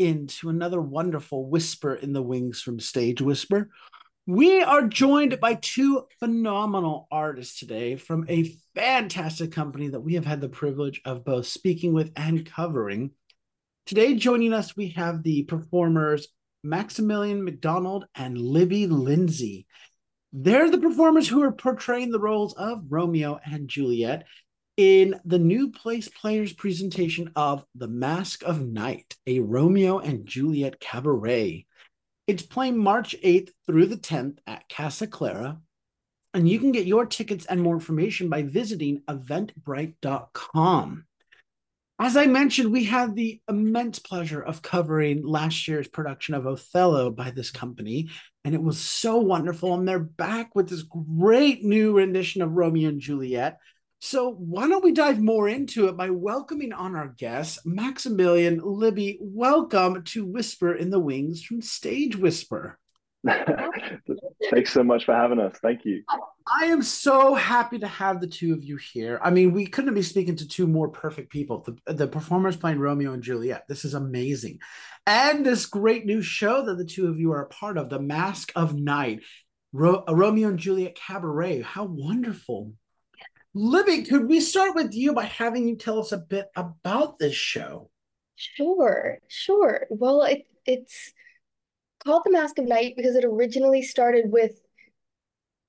into another wonderful Whisper in the Wings from Stage Whisper. We are joined by two phenomenal artists today from a fantastic company that we have had the privilege of both speaking with and covering. Today, joining us, we have the performers Maximillian Macdonald and Libby Lindsay. They're the performers who are portraying the roles of Romeo and Juliet in the new place players presentation of The Masque of Night, a Romeo and Juliet cabaret. It's playing March 8th through the 10th at Casa Clara. And you can get your tickets and more information by visiting eventbrite.com. As I mentioned, we had the immense pleasure of covering last year's production of Othello by this company, and it was so wonderful. And they're back with this great new rendition of Romeo and Juliet. So, why don't we dive more into it by welcoming on our guests, Maximillian Libby? Welcome to Whisper in the Wings from Stage Whisper. Thanks so much for having us. Thank you. I am so happy to have the two of you here. I mean, we couldn't be speaking to two more perfect people. The, the performers playing Romeo and Juliet. This is amazing. And this great new show that the two of you are a part of, The Masque of Night, Ro- Romeo and Juliet Cabaret. How wonderful. Libby, could we start with you by having you tell us a bit about this show? Sure, sure. Well, it, it's called The Masque of Night because it originally started with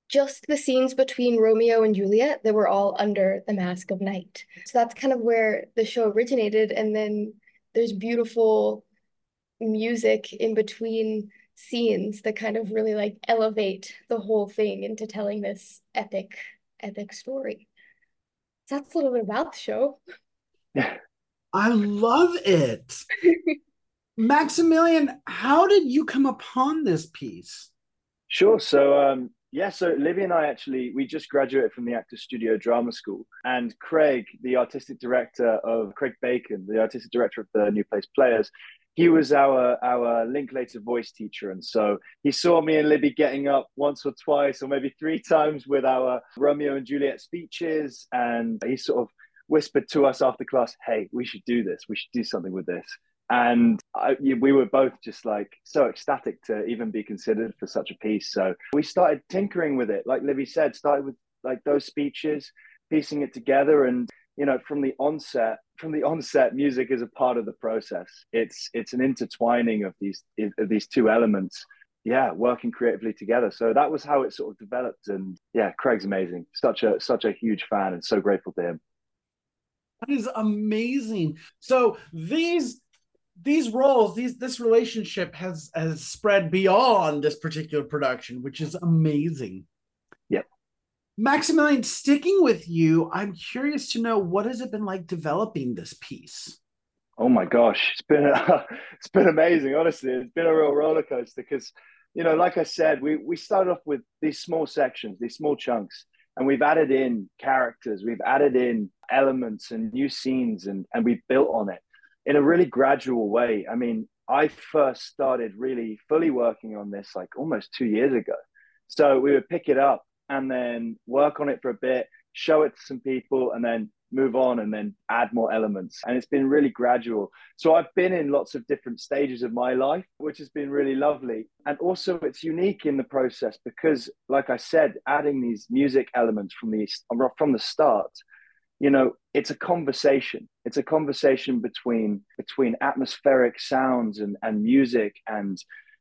just the scenes between Romeo and Juliet that were all under The Mask of Night. So that's kind of where the show originated. And then there's beautiful music in between scenes that kind of really like elevate the whole thing into telling this epic, epic story. So that's a little bit about the show. I love it. Maximillian, how did you come upon this piece? Sure. So, um, yeah, so Libby and I actually, we just graduated from the Actors Studio Drama School. And Craig, the artistic director of Craig Bacon, the artistic director of the New Place Players, he was our our Linklater voice teacher, and so he saw me and Libby getting up once or twice, or maybe three times with our Romeo and Juliet speeches, and he sort of whispered to us after class, "Hey, we should do this. We should do something with this." And I, we were both just like so ecstatic to even be considered for such a piece. So we started tinkering with it, like Libby said, started with like those speeches, piecing it together, and you know, from the onset, from the onset, music is a part of the process. It's it's an intertwining of these of these two elements. Yeah, working creatively together. So that was how it sort of developed. And yeah, Craig's amazing. Such a such a huge fan, and so grateful to him. That is amazing. So these these roles, these this relationship has has spread beyond this particular production, which is amazing. Maximillian, sticking with you, I'm curious to know what has it been like developing this piece. Oh my gosh, it's been a, it's been amazing. Honestly, it's been a real roller coaster because, you know, like I said, we we started off with these small sections, these small chunks, and we've added in characters, we've added in elements and new scenes, and and we've built on it in a really gradual way. I mean, I first started really fully working on this like almost two years ago. So we would pick it up and then work on it for a bit, show it to some people, and then move on and then add more elements. And it's been really gradual. So I've been in lots of different stages of my life, which has been really lovely. And also, it's unique in the process because, like I said, adding these music elements from the from the start you know it's a conversation it's a conversation between between atmospheric sounds and and music and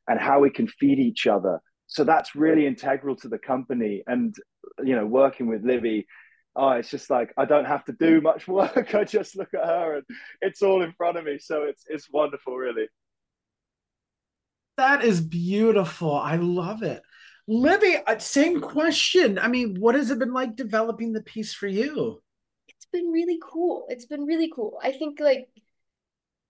and how we can feed each other so that's really integral to the company and you know working with libby oh it's just like i don't have to do much work. I just look at her and it's all in front of me. So it's it's wonderful really. That is beautiful. I love it. Libby uh, same question. I mean what has it been like developing the piece for you? It's been really cool. It's been really cool. I think like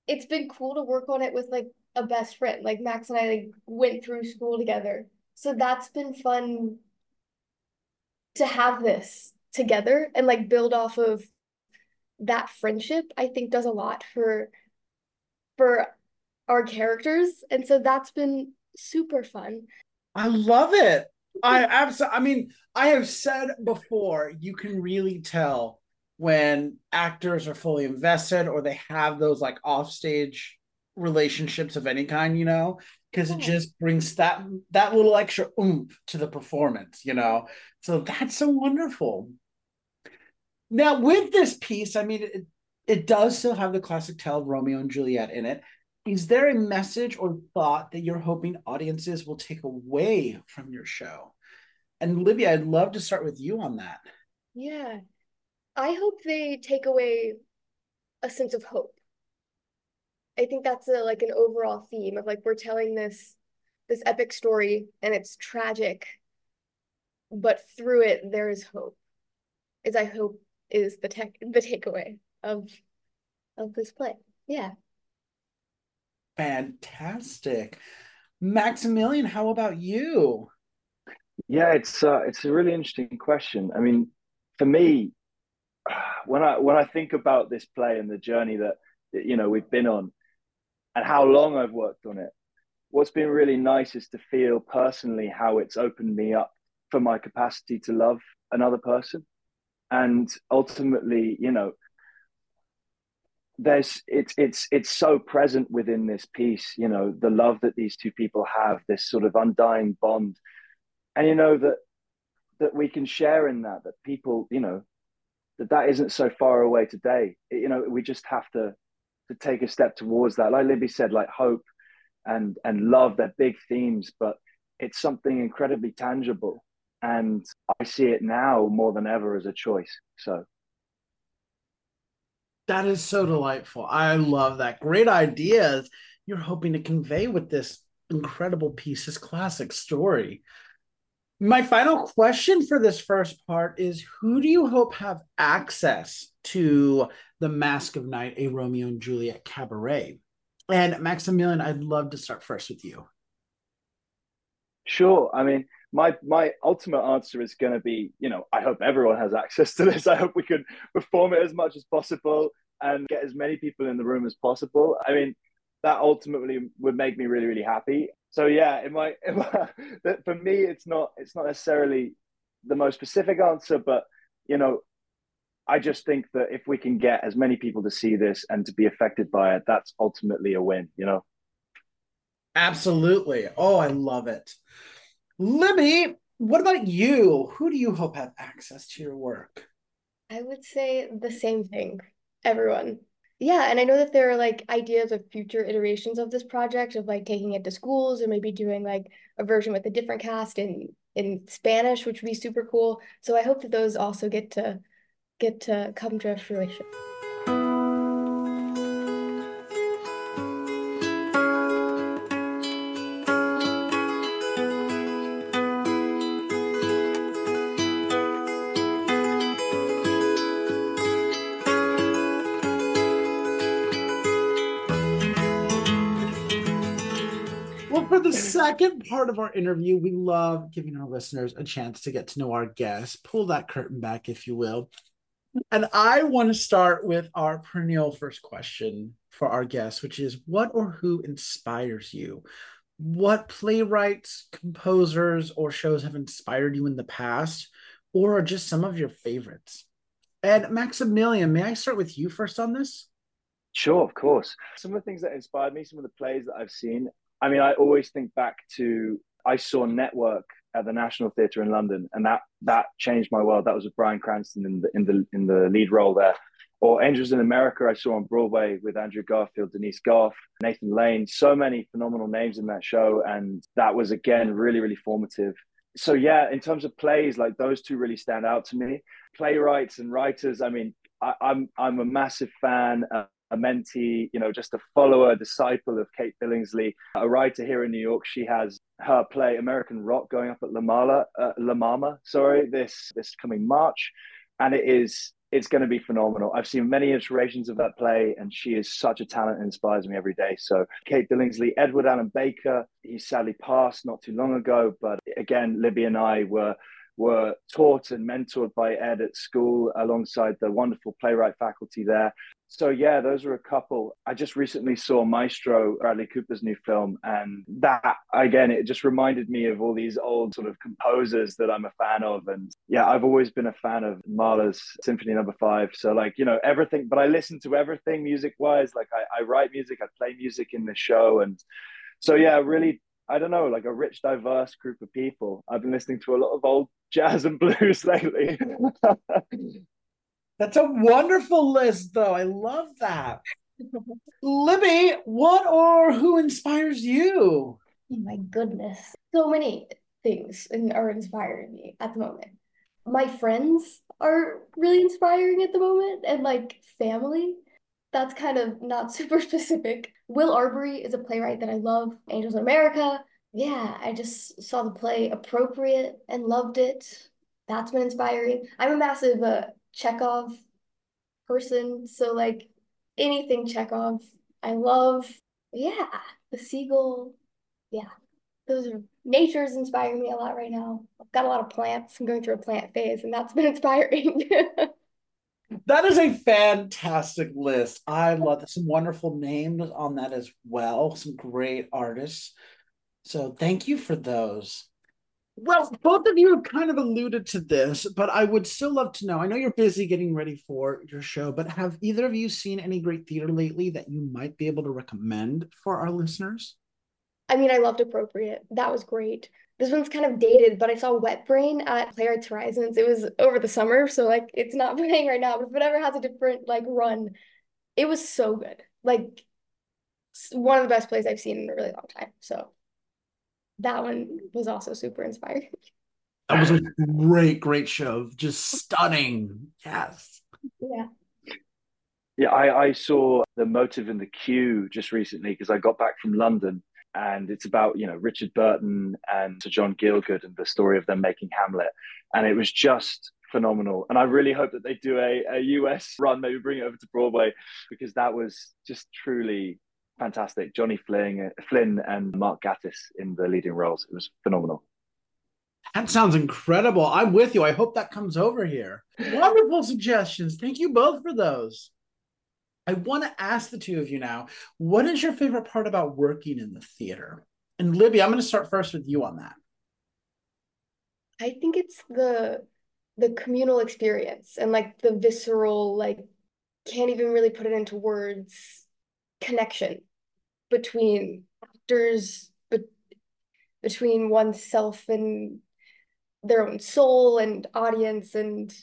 it's been cool to work on it with like a best friend. Like Max and I like went through school together. So that's been fun to have this together and like build off of that friendship. I think does a lot for for our characters. And so that's been super fun. I love it. I absolutely I mean, I have said before, you can really tell when actors are fully invested or they have those like offstage relationships of any kind, you know, because it just brings that that little extra oomph to the performance, you know. So that's so wonderful. Now, with this piece, I mean, it, it does still have the classic tale of Romeo and Juliet in it. Is there a message or thought that you're hoping audiences will take away from your show? And Libby, I'd love to start with you on that. Yeah. I hope they take away a sense of hope. I think that's a like an overall theme of like we're telling this this epic story and it's tragic, but through it there is hope. Is I hope is the tech the takeaway of of this play. Yeah. Fantastic. Maximillian, how about you? Yeah, it's uh, it's a really interesting question. I mean, for me, when I when I think about this play and the journey that you know we've been on, and how long I've worked on it, what's been really nice is to feel personally how it's opened me up for my capacity to love another person, and ultimately, you know, there's it's it's it's so present within this piece. You know, the love that these two people have, this sort of undying bond, and you know that that we can share in that that people you know that that isn't so far away today. It, you know, we just have to to take a step towards that. Like Libby said, like hope and and love, they're big themes, but it's something incredibly tangible. And I see it now more than ever as a choice. So that is so delightful. I love that. Great ideas you're hoping to convey with this incredible piece, this classic story. My final question for this first part is who do you hope have access to the Masque of Night, a Romeo and Juliet cabaret? And Maximillian, I'd love to start first with you. Sure. I mean, my my ultimate answer is going to be, you know, I hope everyone has access to this. I hope we can perform it as much as possible and get as many people in the room as possible. I mean, that ultimately would make me really, really happy so yeah, it might, it might for me it's not it's not necessarily the most specific answer, but you know, I just think that if we can get as many people to see this and to be affected by it, that's ultimately a win, you know. Absolutely. Oh, I love it. Libby, what about you? Who do you hope have access to your work? I would say the same thing. Everyone. Yeah, and I know that there are like ideas of future iterations of this project of like taking it to schools or maybe doing like a version with a different cast in in Spanish, which would be super cool. So I hope that those also get to get to come to fruition. the second part of our interview, we love giving our listeners a chance to get to know our guests. Pull that curtain back, if you will. And I want to start with our perennial first question for our guests, which is what or who inspires you? What playwrights, composers, or shows have inspired you in the past, or are just some of your favorites? And Maximillian, may I start with you first on this? Sure, of course. Some of the things that inspired me, some of the plays that I've seen, I mean, I always think back to I saw Network at the National Theatre in London, and that that changed my world. That was with Bryan Cranston in the in the in the lead role there. Or Angels in America, I saw on Broadway with Andrew Garfield, Denise Gough, Nathan Lane. So many phenomenal names in that show, and that was again really really formative. So yeah, in terms of plays, like those two really stand out to me. Playwrights and writers. I mean, I, am I'm, I'm a massive fan. A mentee, you know, just a follower, a disciple of Kate Billingsley, a writer here in New York. She has her play American Rock going up at La Mala, uh, La Mama, sorry, this this coming March, and it is it's going to be phenomenal. I've seen many iterations of that play, and she is such a talent and inspires me every day. So, Kate Billingsley, Edward Allan Baker, he sadly passed not too long ago, but again, Libby and I were were taught and mentored by Ed at school alongside the wonderful playwright faculty there. So yeah, those are a couple. I just recently saw Maestro, Bradley Cooper's new film, and that again, it just reminded me of all these old sort of composers that I'm a fan of. And yeah, I've always been a fan of Mahler's Symphony Number no. Five. So like you know everything, but I listen to everything music wise. Like I, I write music, I play music in the show, and so yeah, really I don't know, like a rich, diverse group of people. I've been listening to a lot of old jazz and blues lately. That's a wonderful list, though. I love that. Libby, what or who inspires you? Oh my goodness. So many things are inspiring me at the moment. My friends are really inspiring at the moment, and like family. That's kind of not super specific. Will Arbery is a playwright that I love. Angels in America. Yeah, I just saw the play Appropriate and loved it. That's been inspiring. I'm a massive uh, Chekhov person. So like anything Chekhov, I love. Yeah, the seagull. Yeah, those are nature's inspiring me a lot right now. I've got a lot of plants. I'm going through a plant phase, and that's been inspiring. that is a fantastic list. I love some wonderful names on that as well. Some great artists. So thank you for those. Well, both of you have kind of alluded to this, but I would still love to know. I know you're busy getting ready for your show, but have either of you seen any great theater lately that you might be able to recommend for our listeners? I mean, I loved Appropriate. That was great. This one's kind of dated, but I saw Wet Brain at Playwrights Horizons. It was over the summer, so like it's not playing right now, but if it ever has a different like run, it was so good. Like one of the best plays I've seen in a really long time. So that one was also super inspiring. That was a great, great show. Just stunning. Yes. Yeah. Yeah, I, I saw the Motive and the Cue just recently because I got back from London and it's about, you know, Richard Burton and Sir John Gielgud and the story of them making Hamlet. And it was just phenomenal. And I really hope that they do a, a US run, maybe bring it over to Broadway because that was just truly fantastic. Johnny Flynn, Flynn and Mark Gatiss in the leading roles. It was phenomenal. That sounds incredible. I'm with you. I hope that comes over here. Wonderful suggestions. Thank you both for those. I want to ask the two of you now what is your favorite part about working in the theater? And Libby, I'm going to start first with you on that. I think it's the the communal experience and like the visceral like can't even really put it into words connection between actors, but between oneself and their own soul and audience and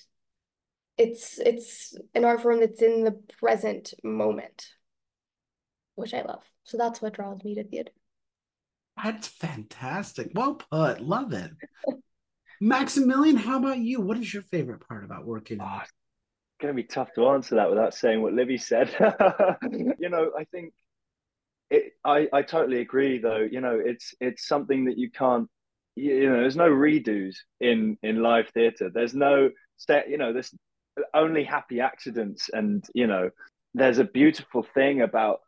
it's it's an art form that's in the present moment which i love. So that's what draws me to theater. That's fantastic. Well put. Love it. Maximillian how about you? What is your favorite part about working oh, it's gonna be tough to answer that without saying what libby said. You know i think it, I, I totally agree though. You know it's it's something that you can't you know there's no redos in in live theater. There's no set you know there's only happy accidents. And you know there's a beautiful thing about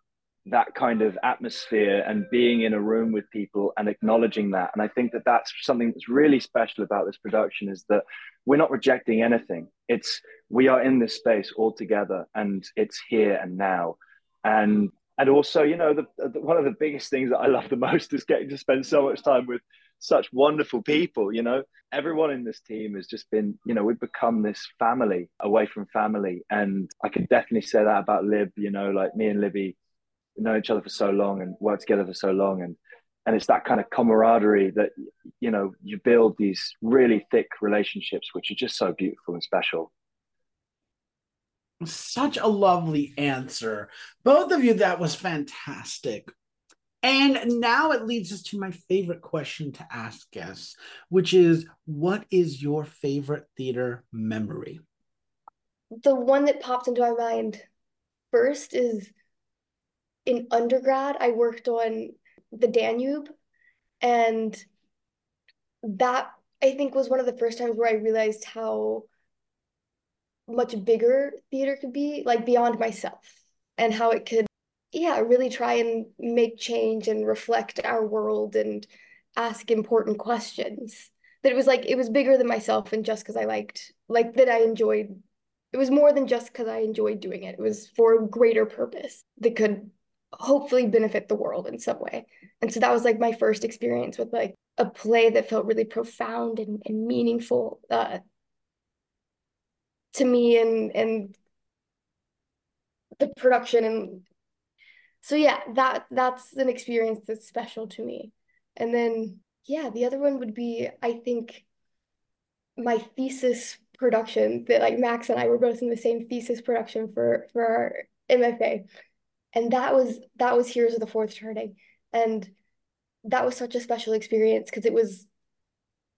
that kind of atmosphere and being in a room with people and acknowledging that. And i think that that's something that's really special about this production is that we're not rejecting anything. It's we are in this space all together and it's here and now. And and also, you know, the, the, one of the biggest things that I love the most is getting to spend so much time with such wonderful mm. people. You know, everyone in this team has just been, you know, we've become this family away from family, and I can definitely say that about Lib. You know, like me and Libby know each other for so long and worked together for so long, and and it's that kind of camaraderie that you know you build these really thick relationships, which are just so beautiful and special. Such a lovely answer. Both of you, that was fantastic. And now it leads us to my favorite question to ask guests, which is what is your favorite theater memory? The one that popped into my mind first is in undergrad, I worked on the Danube. And that I think was one of the first times where I realized how much bigger theater could be, like beyond myself, and how it could, yeah, really try and make change and reflect our world and ask important questions. that it was like it was bigger than myself and just because I liked like that I enjoyed it was more than just because I enjoyed doing it. It was for a greater purpose that could hopefully benefit the world in some way. And so that was like my first experience with like a play that felt really profound and, and meaningful uh, to me and and the production and so yeah that that's an experience that's special to me. And then yeah the other one would be i think my thesis production that like max and i were both in the same thesis production for for our mfa and that was that was heroes of the fourth turning. And that was such a special experience because it was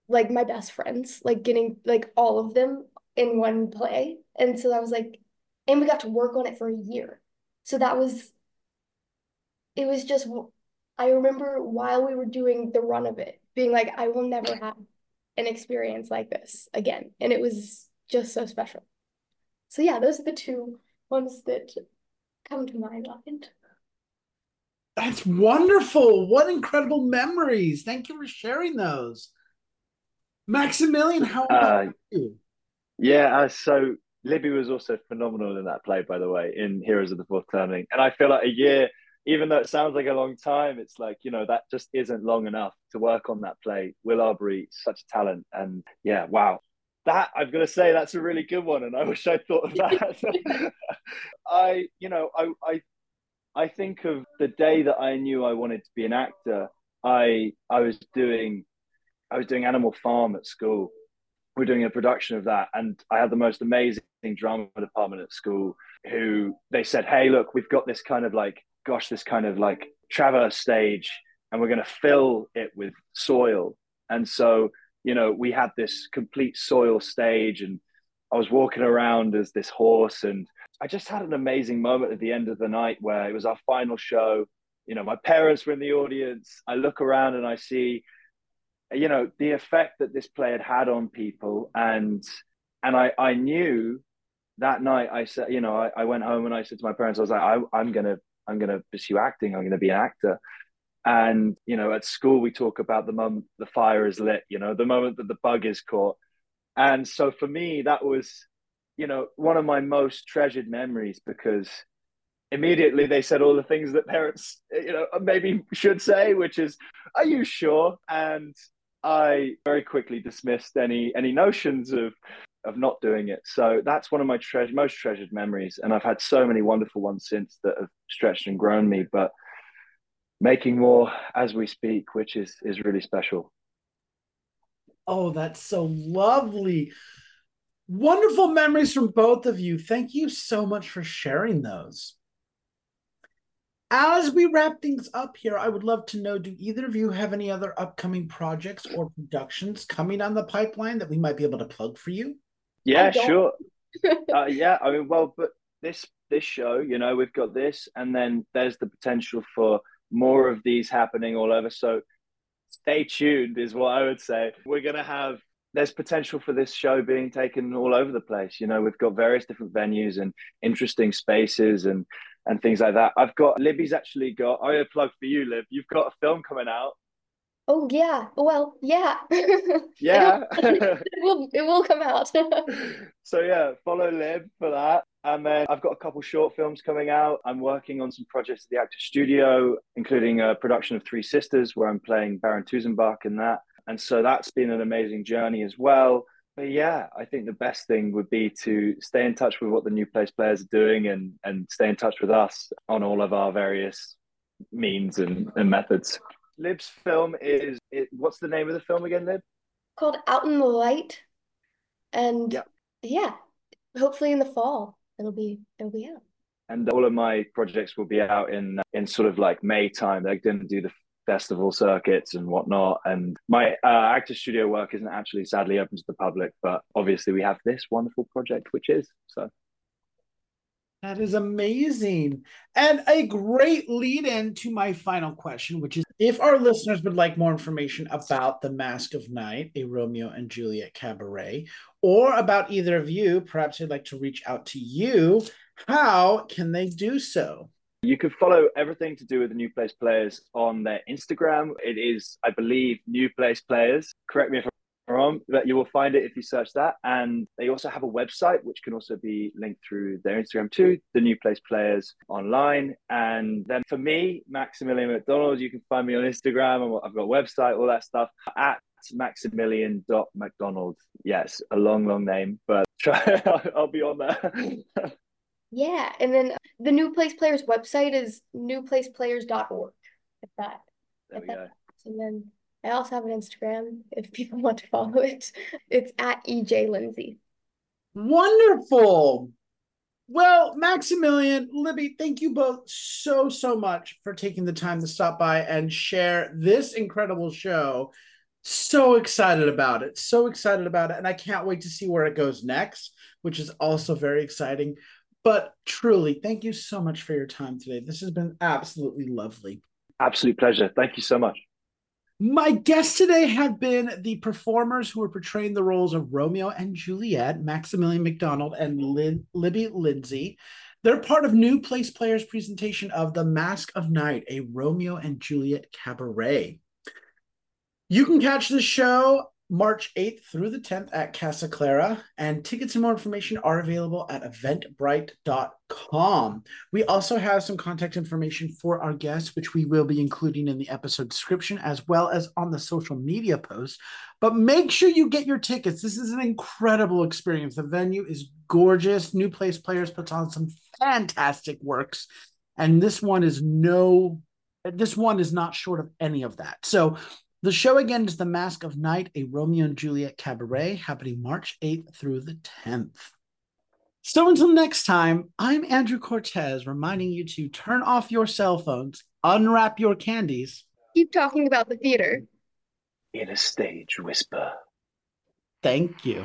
like my best friends like getting like all of them in one play. And so i was like and we got to work on it for a year. So that was it was just I remember while we were doing the run of it being like I will never have an experience like this again and it was just so special. So yeah, those are the two ones that come to my mind often. That's wonderful. What incredible memories. Thank you for sharing those. Maximillian, how about uh, you? Yeah, uh, so Libby was also phenomenal in that play, by the way, in Heroes of the Fourth Turning. And I feel like a year even though it sounds like a long time, it's like, you know, that just isn't long enough to work on that play. Will Arbery, such a talent. And yeah, wow. That I've got to say, that's a really good one. And I wish I thought of that. I, you know, I, I, I think of the day that I knew I wanted to be an actor. I, I was doing, I was doing Animal Farm at school. We we're doing a production of that, and I had the most amazing drama department at school. Who they said, "Hey, look, we've got this kind of like gosh, this kind of like traverse stage, and we're going to fill it with soil. And so, you know, we had this complete soil stage, and I was walking around as this horse, and I just had an amazing moment at the end of the night where it was our final show. You know, my parents were in the audience. I look around and I see, you know, the effect that this play had had on people, and and I I knew that night I said, you know, I, I went home and I said to my parents, I was like, I, I'm gonna I'm going to pursue acting. I'm going to be an actor. And you know, at school we talk about the moment the fire is lit. You know, the moment that the bug is caught. And so for me, that was, you know, one of my most treasured memories because immediately they said all the things that parents, you know, maybe should say, which is, "Are you sure?" And I very quickly dismissed any any notions of of not doing it. So that's one of my tre- most treasured memories, and I've had so many wonderful ones since that have stretched and grown me. But making more as we speak, which is is really special. Oh, that's so lovely. Wonderful memories from both of you. Thank you so much for sharing those. As we wrap things up here, I would love to know do either of you have any other upcoming projects or productions coming on the pipeline that we might be able to plug for you? Yeah, sure. uh, yeah, I mean, well, but this this show, you know, we've got this, and then there's the potential for more of these happening all over. So stay tuned, is what I would say. We're gonna have there's potential for this show being taken all over the place. You know, we've got various different venues and interesting spaces and and things like that. I've got Libby's actually got. I plug for you, Lib. You've got a film coming out Oh yeah. Well, yeah. Yeah. it will it will come out. so yeah, follow Lib for that. And then I've got a couple short films coming out. I'm working on some projects at the Actor Studio, including a production of Three Sisters, where I'm playing Baron Tuzenbach in that. And so that's been an amazing journey as well. But yeah, I think the best thing would be to stay in touch with what the New Place players are doing and and stay in touch with us on all of our various means and, and methods. Lib's film is it, what's the name of the film again, Lib? Called Out in the Light. And yep. yeah, hopefully in the fall it'll be it'll be out. And all of my projects will be out in in sort of like May time. They're going to do the festival circuits and whatnot. And my uh, actor studio work isn't actually sadly open to the public, but obviously we have this wonderful project, which is so. That is amazing. And a great lead in to my final question, which is if our listeners would like more information about The Masque of Night, a Romeo and Juliet cabaret, or about either of you, perhaps they'd like to reach out to you, how can they do so? You can follow everything to do with the New Place Players on their Instagram. It is, I believe, New Place Players. Correct me if That you will find it if you search that. And they also have a website which can also be linked through their Instagram too, the New Place Players online. And then for me, Maximillian Macdonald, you can find me on Instagram. I've got a website, all that stuff at maximillian.macdonald. Yes, a long, long name, but try I'll be on there. yeah. And then the New Place Players website is newplaceplayers.org. If that. There we go. And then I also have an Instagram if people want to follow it. It's at EJ Lindsay. Wonderful. Well, Maximillian, Libby, thank you both so, so much for taking the time to stop by and share this incredible show. So excited about it. So excited about it. And I can't wait to see where it goes next, which is also very exciting. But truly, thank you so much for your time today. This has been absolutely lovely. Absolute pleasure. Thank you so much. My guests today have been the performers who are portraying the roles of Romeo and Juliet, Maximillian Macdonald and Libby Lindsay. They're part of New Place Players' presentation of The Masque of Night, a Romeo and Juliet cabaret. You can catch the show March 8th through the 10th at Casa Clara, and tickets and more information are available at eventbrite.com. We also have some contact information for our guests, which we will be including in the episode description as well as on the social media post. But make sure you get your tickets. This is an incredible experience. The venue is gorgeous. New Place Players puts on some fantastic works, and this one is no this one is not short of any of that. So the show again is The Masque of Night, a Romeo and Juliet cabaret happening March 8th through the 10th. So until next time, I'm Andrew Cortez reminding you to turn off your cell phones, unwrap your candies. Keep talking about the theater. In a stage whisper. Thank you.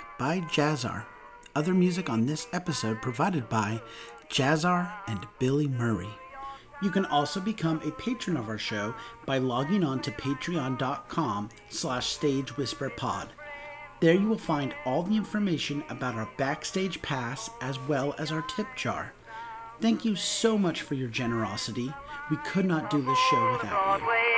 by Jazzar. Other music on this episode provided by Jazzar and Billy Murray. You can also become a patron of our show by logging on to patreon.com slash stagewhisperpod. There you will find all the information about our backstage pass as well as our tip jar. Thank you so much for your generosity. We could not do this show without you.